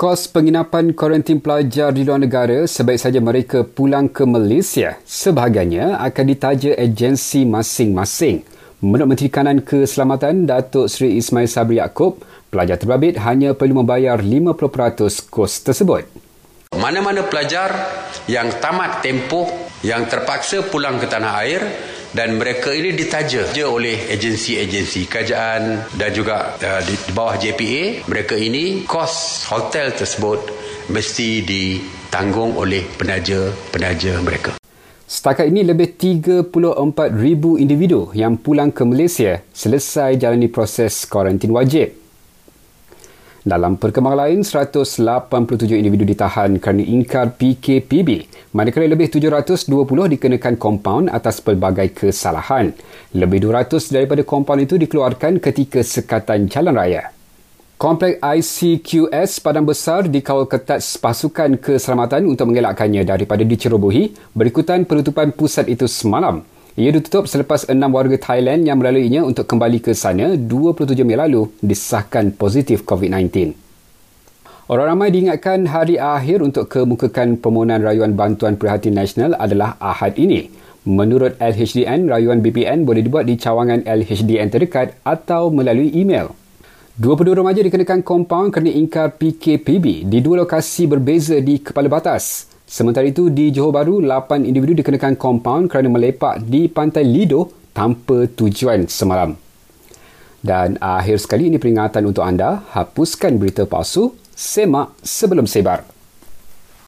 Kos penginapan kuarantin pelajar di luar negara sebaik saja mereka pulang ke Malaysia sebahagiannya akan ditaja agensi masing-masing. Menurut Menteri Kanan Keselamatan Datuk Seri Ismail Sabri Yaakob, pelajar terbabit hanya perlu membayar 50% kos tersebut. Mana-mana pelajar yang tamat tempoh yang terpaksa pulang ke tanah air dan mereka ini ditaja oleh agensi-agensi kerajaan dan juga uh, di bawah JPA mereka ini kos hotel tersebut mesti ditanggung oleh penaja-penaja mereka Setakat ini lebih 34,000 individu yang pulang ke Malaysia selesai jalani proses kuarantin wajib. Dalam perkembangan lain, 187 individu ditahan kerana ingkar PKPB, manakala lebih 720 dikenakan kompaun atas pelbagai kesalahan. Lebih 200 daripada kompaun itu dikeluarkan ketika sekatan jalan raya. Komplek ICQS Padang Besar dikawal ketat pasukan keselamatan untuk mengelakkannya daripada dicerobohi berikutan penutupan pusat itu semalam. Ia ditutup selepas enam warga Thailand yang melaluinya untuk kembali ke sana 27 Mei lalu disahkan positif COVID-19. Orang ramai diingatkan hari akhir untuk kemukakan permohonan rayuan bantuan perhatian nasional adalah Ahad ini. Menurut LHDN, rayuan BPN boleh dibuat di cawangan LHDN terdekat atau melalui email. 22 remaja dikenakan kompaun kerana ingkar PKPB di dua lokasi berbeza di Kepala Batas. Sementara itu, di Johor Bahru, 8 individu dikenakan kompaun kerana melepak di pantai Lido tanpa tujuan semalam. Dan akhir sekali ini peringatan untuk anda, hapuskan berita palsu, semak sebelum sebar.